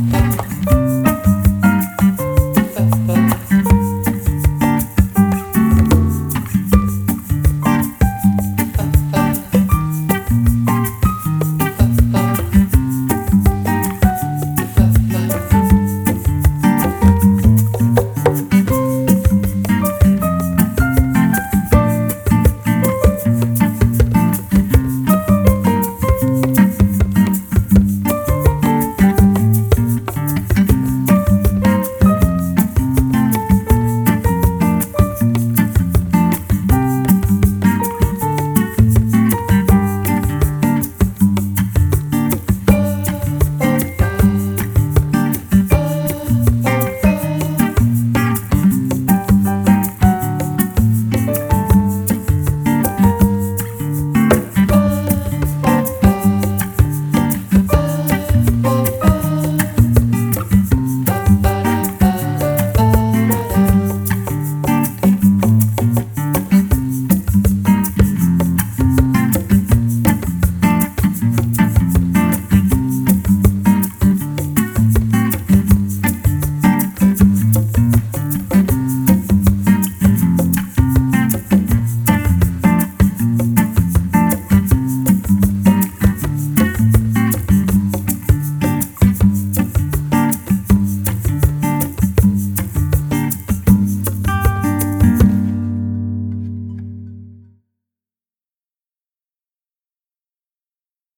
Música